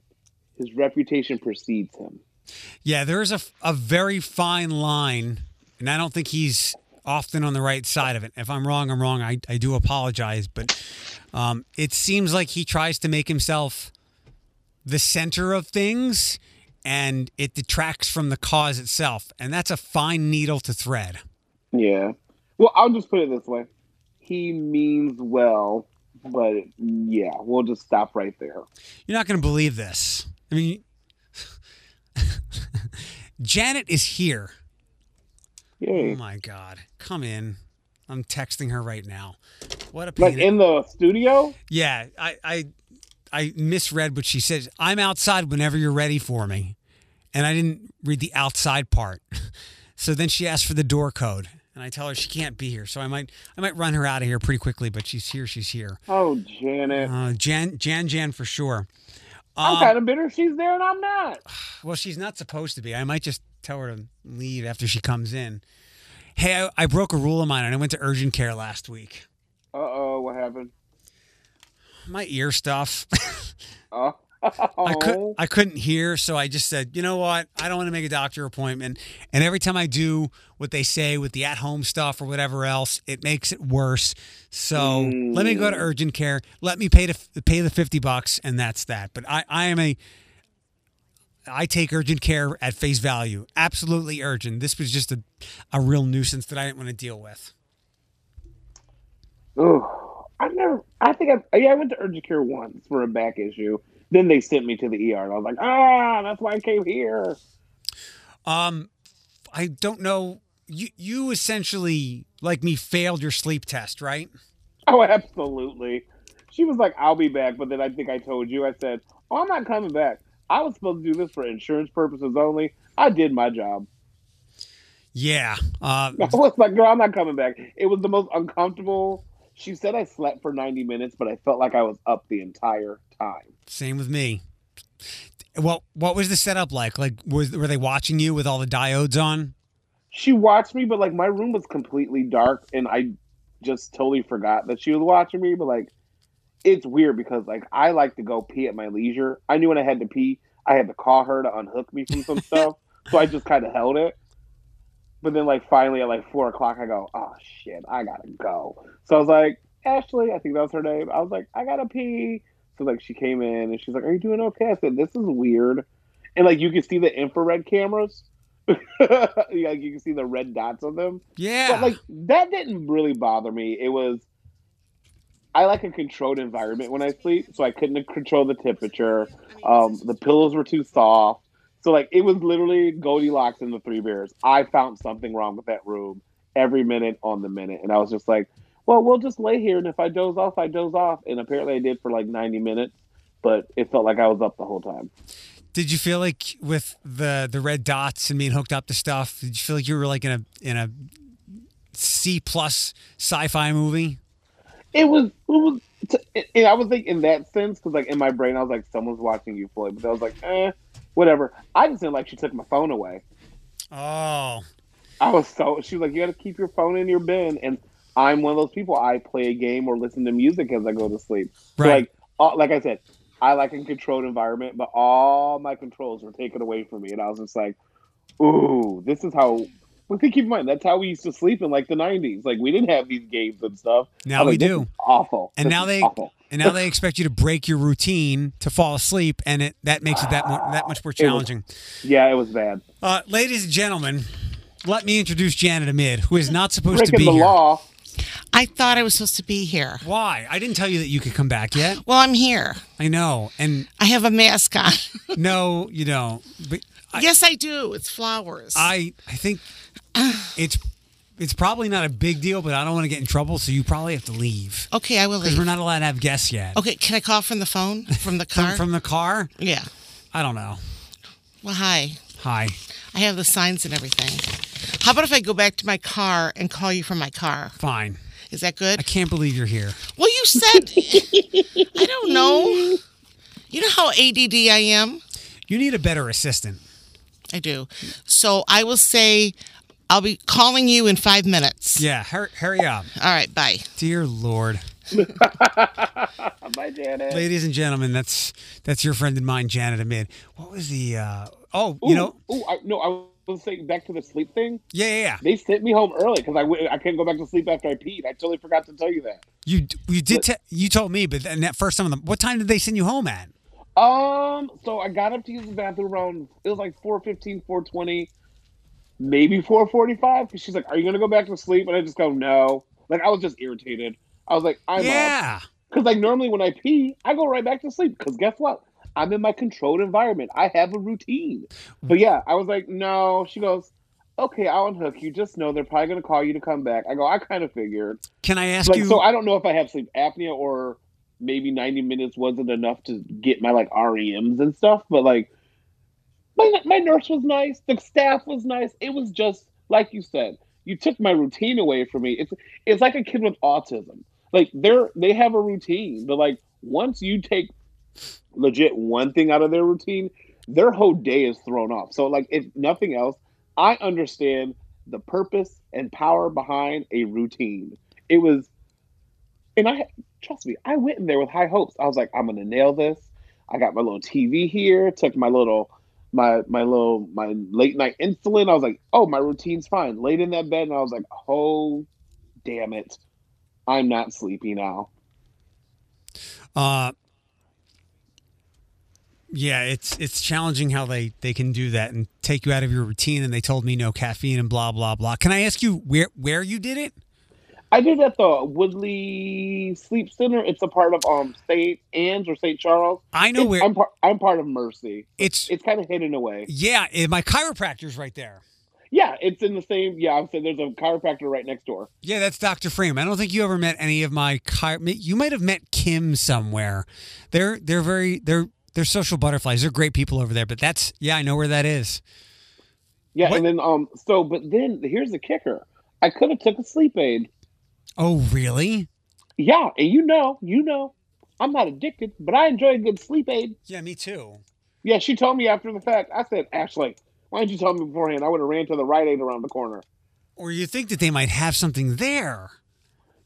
B: his reputation precedes him.
A: Yeah, there's a, a very fine line, and I don't think he's often on the right side of it. If I'm wrong, I'm wrong. I, I do apologize, but um, it seems like he tries to make himself the center of things, and it detracts from the cause itself, and that's a fine needle to thread.
B: Yeah. Well, I'll just put it this way: he means well, but yeah, we'll just stop right there.
A: You're not going to believe this. I mean, Janet is here.
B: Yay!
A: Oh my God, come in. I'm texting her right now. What a pain.
B: like
A: in-
B: the studio.
A: Yeah, I, I I misread what she said. I'm outside whenever you're ready for me. And I didn't read the outside part. So then she asked for the door code. And I tell her she can't be here. So I might I might run her out of here pretty quickly, but she's here, she's here.
B: Oh, Janet.
A: Uh, Jan Jan Jan for sure.
B: I'm
A: Um,
B: kind of bitter she's there and I'm not.
A: well, she's not supposed to be. I might just tell her to leave after she comes in. Hey, I, I broke a rule of mine and I went to urgent care last week.
B: Uh oh, what happened?
A: My ear stuff.
B: Oh,
A: I could I couldn't hear, so I just said, you know what? I don't want to make a doctor appointment. And every time I do what they say with the at home stuff or whatever else, it makes it worse. So let me go to urgent care. Let me pay to pay the fifty bucks, and that's that. But I I am a I take urgent care at face value. Absolutely urgent. This was just a, a real nuisance that I didn't want to deal with.
B: Oh, I never. I think I. Yeah, I went to urgent care once for a back issue. Then they sent me to the ER, and I was like, ah, that's why I came here.
A: Um, I don't know. You you essentially like me failed your sleep test, right?
B: Oh, absolutely. She was like, I'll be back, but then I think I told you. I said, oh, I'm not coming back. I was supposed to do this for insurance purposes only. I did my job.
A: Yeah. Uh,
B: I was like, girl, I'm not coming back. It was the most uncomfortable. She said I slept for 90 minutes, but I felt like I was up the entire time.
A: same with me. What what was the setup like? Like was were they watching you with all the diodes on?
B: She watched me, but like my room was completely dark, and I just totally forgot that she was watching me. But like, it's weird because like I like to go pee at my leisure. I knew when I had to pee, I had to call her to unhook me from some stuff, so I just kind of held it. But then like finally at like four o'clock, I go, oh shit, I gotta go. So I was like, Ashley, I think that was her name. I was like, I gotta pee. So like she came in and she's like, Are you doing okay? I said, This is weird. And like you can see the infrared cameras. like you can see the red dots on them.
A: Yeah.
B: But like that didn't really bother me. It was I like a controlled environment when I sleep, so I couldn't control the temperature. Um, the pillows were too soft. So like it was literally Goldilocks and the Three Bears. I found something wrong with that room every minute on the minute, and I was just like, "Well, we'll just lay here, and if I doze off, I doze off." And apparently, I did for like ninety minutes, but it felt like I was up the whole time.
A: did you feel like with the the red dots and being hooked up to stuff, did you feel like you were like in a in a C plus sci-fi movie?
B: It was, it was, and I was like in that sense because like in my brain I was like, someone's watching you, Floyd, but I was like, eh, whatever. I just didn't like she took my phone away.
A: Oh.
B: I was so she was like, you got to keep your phone in your bin, and I'm one of those people. I play a game or listen to music as I go to sleep. So like, like I said, I like a controlled environment, but all my controls were taken away from me, and I was just like, "Ooh, this is how." But keep in mind, that's how we used to sleep in like the '90s. Like we didn't have these games and stuff.
A: Now
B: I was
A: we
B: like,
A: do.
B: awful.
A: And
B: This
A: now they
B: awful.
A: and now they expect you to break your routine to fall asleep, and it that makes it that more, that much more challenging.
B: Yeah, it was bad.
A: Uh, ladies and gentlemen, let me introduce Janet Amid, who is not supposed to be
B: the
A: here.
B: law.
C: I thought I was supposed to be here.
A: Why? I didn't tell you that you could come back yet.
C: Well, I'm here.
A: I know, and
C: I have a mask on.
A: no, you don't. But I,
C: yes, I do. It's flowers.
A: I I think it's it's probably not a big deal, but I don't want to get in trouble, so you probably have to leave
C: okay, I will
A: because
C: leave.
A: we're not allowed to have guests yet.
C: okay, can I call from the phone? From the car?
A: From, from the car?
C: yeah.
A: I don't know.
C: Well, hi.
A: Hi.
C: I have the signs and everything. How about if I go back to my car and call you from my car?
A: Fine.
C: Is that good?
A: I can't believe you're here.
C: Well, you said. I don't know. You know how ADD I am?
A: You need a better assistant.
C: I do. So I will say I'll be calling you in five minutes.
A: Yeah, hurry, hurry up.
C: All right, bye.
A: Dear Lord.
B: Bye, Janet.
A: Ladies and gentlemen, that's that's your friend and mine, Janet Amid. What was the uh oh, you know
B: Ooh, I, no, I was saying back to the sleep thing.
A: yeah, yeah, yeah.
B: They sent me home early because I w- I couldn't go back to sleep after I peed. I totally forgot to tell you that.
A: You you did te- you told me, but then that first time of them what time did they send you home at?
B: Um, so I got up to use the bathroom around it was like 415, 420, maybe 445. Because she's like, Are you gonna go back to sleep? And I just go, No. Like I was just irritated. I was like, I'm up.
A: yeah.
B: Because like normally when I pee, I go right back to sleep. Because guess what? I'm in my controlled environment. I have a routine. But yeah, I was like, no. She goes, okay, I'll unhook you. Just know they're probably gonna call you to come back. I go, I kind of figured.
A: Can I ask
B: Like,
A: you
B: so I don't know if I have sleep apnea or maybe 90 minutes wasn't enough to get my like REMs and stuff. But like, my my nurse was nice. The staff was nice. It was just like you said. You took my routine away from me. It's it's like a kid with autism. Like they're they have a routine, but like once you take legit one thing out of their routine, their whole day is thrown off. So like if nothing else, I understand the purpose and power behind a routine. It was and I trust me, I went in there with high hopes. I was like, I'm gonna nail this. I got my little TV here, took my little my my little my late night insulin. I was like, oh, my routine's fine. Laid in that bed and I was like, oh damn it. I'm not sleepy now.
A: uh yeah, it's it's challenging how they they can do that and take you out of your routine and they told me no caffeine and blah blah blah. Can I ask you where where you did it?
B: I did at the Woodley Sleep Center. It's a part of um St. Anne's or St. Charles.
A: I know
B: It's-
A: where
B: I'm part. I'm part of Mercy.
A: it's
B: It's kind of hidden away.
A: yeah, eh, my chiropractor's right there.
B: Yeah, it's in the same. Yeah, I'm saying there's a chiropractor right next door.
A: Yeah, that's Dr. Frame. I don't think you ever met any of my chi- you might have met Kim somewhere. They're they're very they're they're social butterflies. They're great people over there, but that's yeah, I know where that is.
B: Yeah,
A: What-
B: and then um. So, but then here's the kicker. I could have took a sleep aid.
A: Oh, really?
B: Yeah, and you know, you know, I'm not addicted, but I enjoy a good sleep aid.
A: Yeah, me too.
B: Yeah, she told me after the fact. I said, Ashley, why didn't you tell me beforehand? I would have ran to the Rite Aid around the corner.
A: Or you think that they might have something there.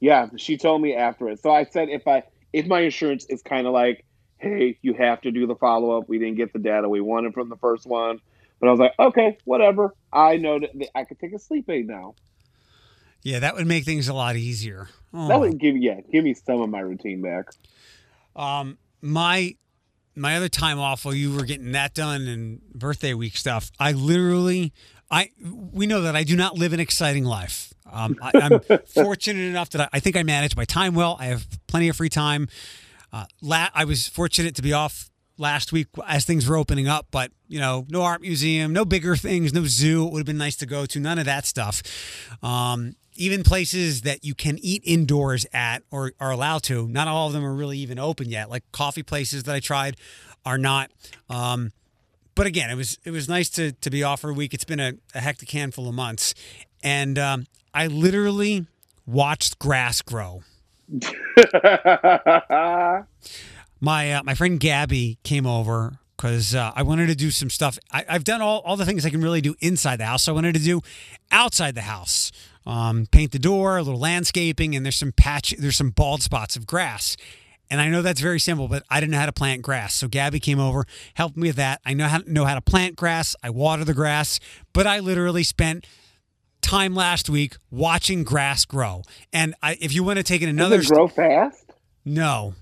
B: Yeah, she told me after it. So I said, if I if my insurance is kind of like, hey, you have to do the follow up. We didn't get the data we wanted from the first one, but I was like, okay, whatever. I know that that I could take a sleep aid now.
A: Yeah, that would make things a lot easier. Oh,
B: That would give yeah, give me some of my routine back.
A: Um, my my other time off while you were getting that done and birthday week stuff, I literally, I we know that I do not live an exciting life. Um, I, I'm fortunate enough that I, I think I manage my time well. I have plenty of free time. Uh, la- I was fortunate to be off last week as things were opening up, but you know, no art museum, no bigger things, no zoo. It would have been nice to go to. None of that stuff. Um, even places that you can eat indoors at or are allowed to, not all of them are really even open yet. Like coffee places that I tried are not. Um, but again, it was it was nice to to be off for a week. It's been a, a hectic handful of months, and um, I literally watched grass grow. my uh, my friend Gabby came over because uh, I wanted to do some stuff. I, I've done all, all the things I can really do inside the house. So I wanted to do outside the house, um, paint the door, a little landscaping, and there's some patch, there's some bald spots of grass. And I know that's very simple, but I didn't know how to plant grass. So Gabby came over, helped me with that. I know how know how to plant grass. I water the grass, but I literally spent time last week watching grass grow. And I, if you want to take it another
B: Does it grow fast?
A: no,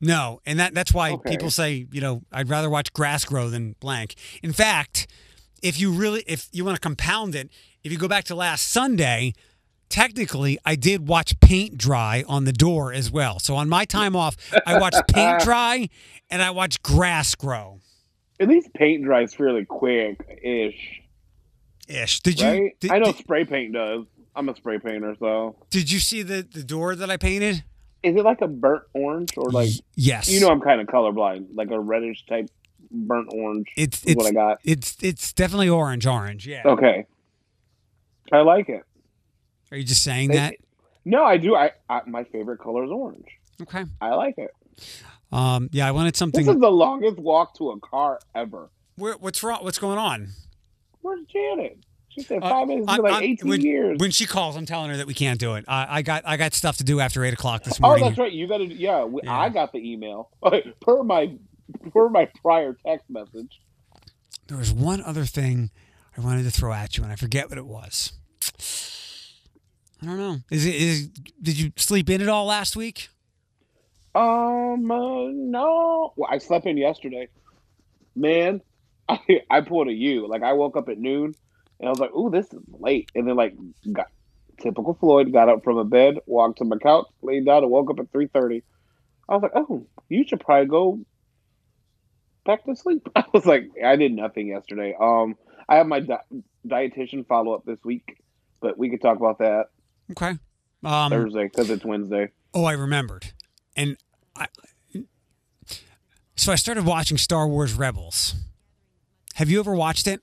A: no, and that that's why
B: Okay.
A: people say you know I'd rather watch grass grow than blank. In fact, if you really if you want to compound it, if you go back to last Sunday, technically I did watch paint dry on the door as well. So on my time off, I watched paint dry and I watched grass grow.
B: At least paint dries fairly quick ish.
A: Ish. Did you did,
B: I know
A: did,
B: spray paint does. I'm a spray painter, so
A: did you see the the door that I painted?
B: is it like a burnt orange or like
A: yes.
B: you know I'm kind of colorblind, like a reddish type burnt orange.
A: it's
B: is
A: it's
B: what I got.
A: it's it's definitely orange orange. Yeah.
B: Okay, I like it.
A: Are you just saying that?
B: No, I do. I, I my favorite color is orange.
A: Okay.
B: I like it.
A: Um. Yeah, I wanted something.
B: This is the longest walk to a car ever.
A: Where, what's wrong? What's going on?
B: Where's Janet? She said
A: Uh,
B: five minutes.
A: I'm-
B: is like
A: I'm-
B: 18
A: when,
B: years.
A: when she calls, I'm telling her that we can't do it. I, I got I got stuff to do after eight o'clock this morning.
B: oh, that's right. You got to. Yeah,
A: Yeah.
B: I got the email per my per my prior text message.
A: There was one other thing I wanted to throw at you, and I forget what it was. I don't know. Is it is? Did you sleep in at all last week?
B: Um, uh, no. Well, I slept in yesterday. Man, I I pulled a U. Like I woke up at noon, and I was like, "Ooh, this is late." And then like got typical Floyd. Got up from a bed, walked to my couch, laid down, and woke up at three thirty. I was like, "Oh, you should probably go back to sleep." I was like, I did nothing yesterday. Um, I have my di- dietitian follow up this week, but we could talk about that
A: Okay. Um,
B: Thursday because it's Wednesday.
A: oh, I remembered, and I. So I started watching Star Wars Rebels. Have you ever watched it?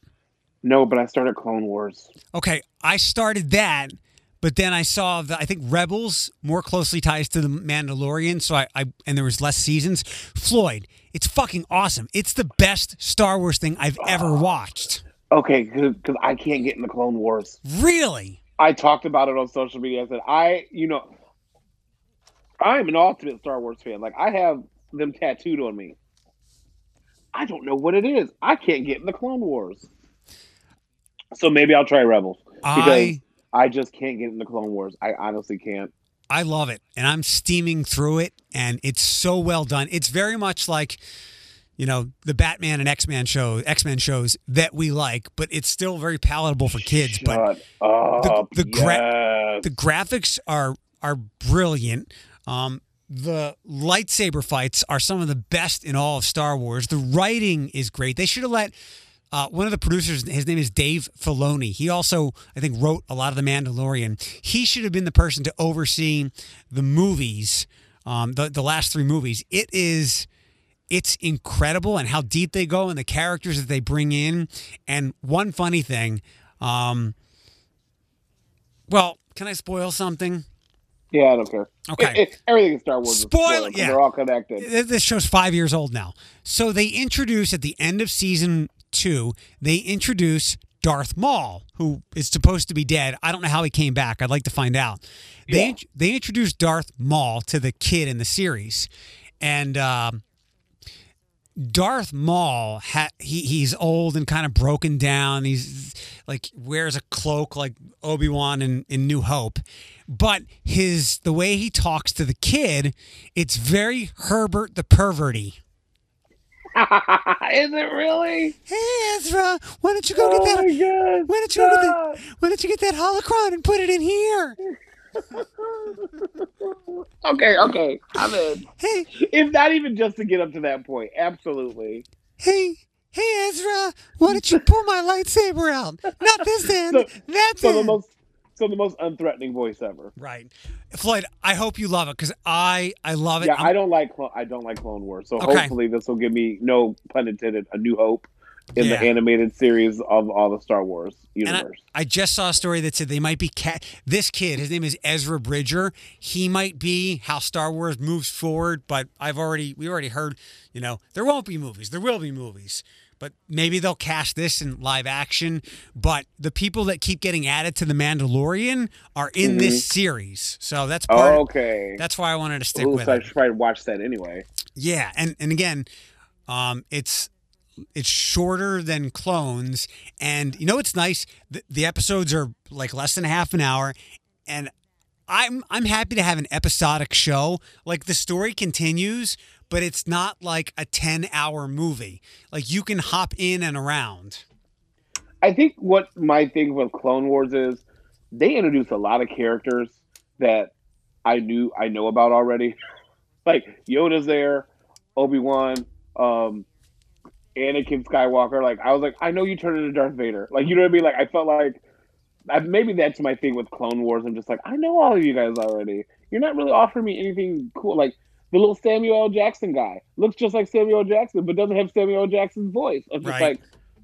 B: No, but I started Clone Wars.
A: Okay, I started that, but then I saw that I think Rebels more closely ties to the Mandalorian, so I, I and there was less seasons. Floyd, it's fucking awesome. It's the best Star Wars thing I've ever watched.
B: Okay, because I can't get in the Clone Wars.
A: Really?
B: I talked about it on social media. I said, I, you know, I'm an ultimate Star Wars fan. Like, I have them tattooed on me. I don't know what it is. I can't get in the Clone Wars. So maybe I'll try Rebels. Because
A: I
B: I just can't get in the Clone Wars. I honestly can't.
A: I love it, and I'm steaming through it, and it's so well done. It's very much like, you know, the Batman and X Men show, X Men shows that we like, but it's still very palatable for kids. But
B: Shut up.
A: the gra-
B: yes.
A: the graphics are are brilliant. Um, the lightsaber fights are some of the best in all of Star Wars. The writing is great. They should have let uh, one of the producers. His name is Dave Filoni. He also, I think, wrote a lot of The Mandalorian. He should have been the person to oversee the movies, um, the the last three movies. It is. It's incredible and how deep they go and the characters that they bring in. And one funny thing, um, well, can I spoil something?
B: yeah, I don't care.
A: Okay.
B: It- it- everything in Star Wars
A: Spoil- yeah.
B: They're all connected.
A: This show's five years old now. So they introduce at the end of season two, they introduce Darth Maul, who is supposed to be dead. I don't know how he came back. I'd like to find out. They
B: Yeah.
A: they introduced Darth Maul to the kid in the series, and um, Darth Maul ha- he he's old and kind of broken down. He's like wears a cloak like Obi Wan in, in New Hope, but his the way he talks to the kid, it's very Herbert the perverty.
B: is it really?
A: Hey Ezra, why don't you go
B: oh
A: get that?
B: my god!
A: Why don't you go get that? Why don't you get that holocron and put it in here?
B: Okay, okay, I'm in.
A: Hey,
B: If not even just to get up to that point, absolutely.
A: hey, hey Ezra, why don't you pull my lightsaber out? Not this end,
B: So-
A: that
B: So the most, so the most unthreatening voice ever.
A: Right, Floyd. I hope you love it because I I love it.
B: Yeah,
A: I'm-
B: I don't like, Clo- I don't like Clone Wars. So
A: Okay.
B: hopefully this will give me no pun intended, a new hope in
A: Yeah.
B: the animated series of all the Star Wars
A: And I,
B: universe.
A: I just saw a story that said they might be cat. This kid, his name is Ezra Bridger. He might be how Star Wars moves forward. But I've already, we already heard, you know, there won't be movies. There will be movies. but maybe they'll cast this in live action. But the people that keep getting added to the Mandalorian are in this series, so that's part.
B: Mm-hmm. okay.
A: That's why I wanted to stick
B: Ooh,
A: with
B: so I should probably watch that anyway.
A: Yeah, and and again, um, it's it's shorter than clones, and you know it's nice. The, the episodes are like less than half an hour, and I'm I'm happy to have an episodic show. Like the story continues, but it's not like a ten hour movie. Like you can hop in and around.
B: I think what my thing with Clone Wars is they introduced a lot of characters that I knew I know about already. like Yoda's there, Obi Wan, um, Anakin Skywalker. Like I was like, I know you turned into Darth Vader. Like you know what I mean? Like I felt like I, maybe that's my thing with Clone Wars. I'm just like, I know all of you guys already. You're not really offering me anything cool. Like the little Samuel L. Jackson guy looks just like Samuel L. Jackson, but doesn't have Samuel L. Jackson's voice. I'm just
A: Right.
B: like,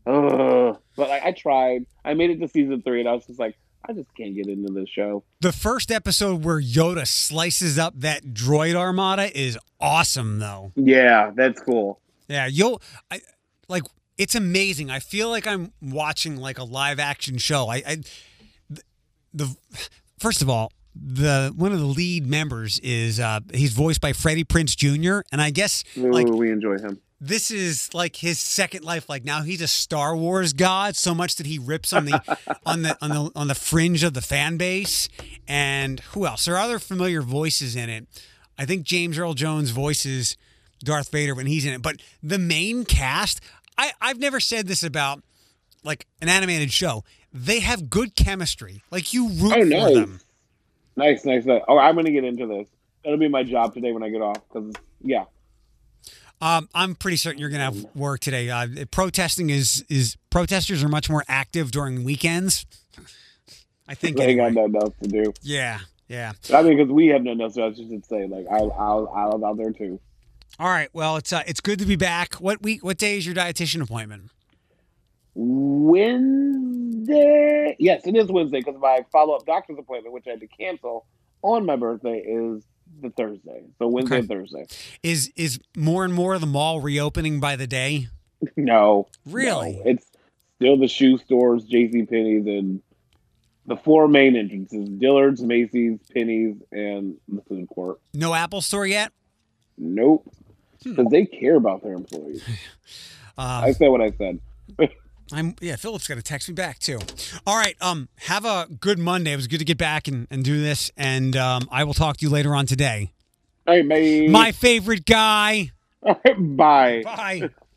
B: ugh. But like, I tried. I made it to season three, and I was just like, I just can't get into this show.
A: The first episode where Yoda slices up that droid armada is awesome, though.
B: Yeah, that's cool.
A: Yeah, you'll I like it's amazing. I feel like I'm watching like a live action show. I, I the, first of all, the one of the lead members is uh he's voiced by Freddie Prinze Jr. and I guess
B: Ooh,
A: like
B: we enjoy him.
A: this is like his second life. Like now he's a Star Wars god so much that he rips on the on the on the on the fringe of the fan base. And who else? There are other familiar voices in it. I think James Earl Jones voices Darth Vader when he's in it. But the main cast, I, I've never said this about like an animated show. They have good chemistry. Like you root
B: Oh,
A: for
B: nice.
A: them.
B: Nice, nice. nice. Oh, I'm gonna get into this. That'll be my job today when I get off. Because yeah,
A: Um, I'm pretty certain you're gonna have work today. Uh, protesting is is protesters are much more active during weekends. I think.
B: I ain't got nothing else to do.
A: Yeah, yeah.
B: I mean, because we have nothing else. So I should say, like, I'll, I'll, I'll out there too.
A: All right. Well, it's uh, it's good to be back. What week? What day is your dietitian appointment?
B: Wednesday. Yes, it is Wednesday because my follow up doctor's appointment, which I had to cancel on my birthday, is the Thursday. So Wednesday
A: Okay.
B: and Thursday.
A: Is is more and more of the mall reopening by the day?
B: No,
A: Really?
B: no. it's still the shoe stores, J.C. Penney's, and the four main entrances: Dillard's, Macy's, Penney's, and the food court.
A: No Apple Store yet.
B: Nope. Because they care about their employees.
A: Uh,
B: I said what I said.
A: I'm yeah. Philip's gonna text me back too. All right. Um. Have a good Monday. It was good to get back and, and do this. And um. I will talk to you later on today.
B: Hey, bye.
A: My favorite guy.
B: Bye.
A: Bye.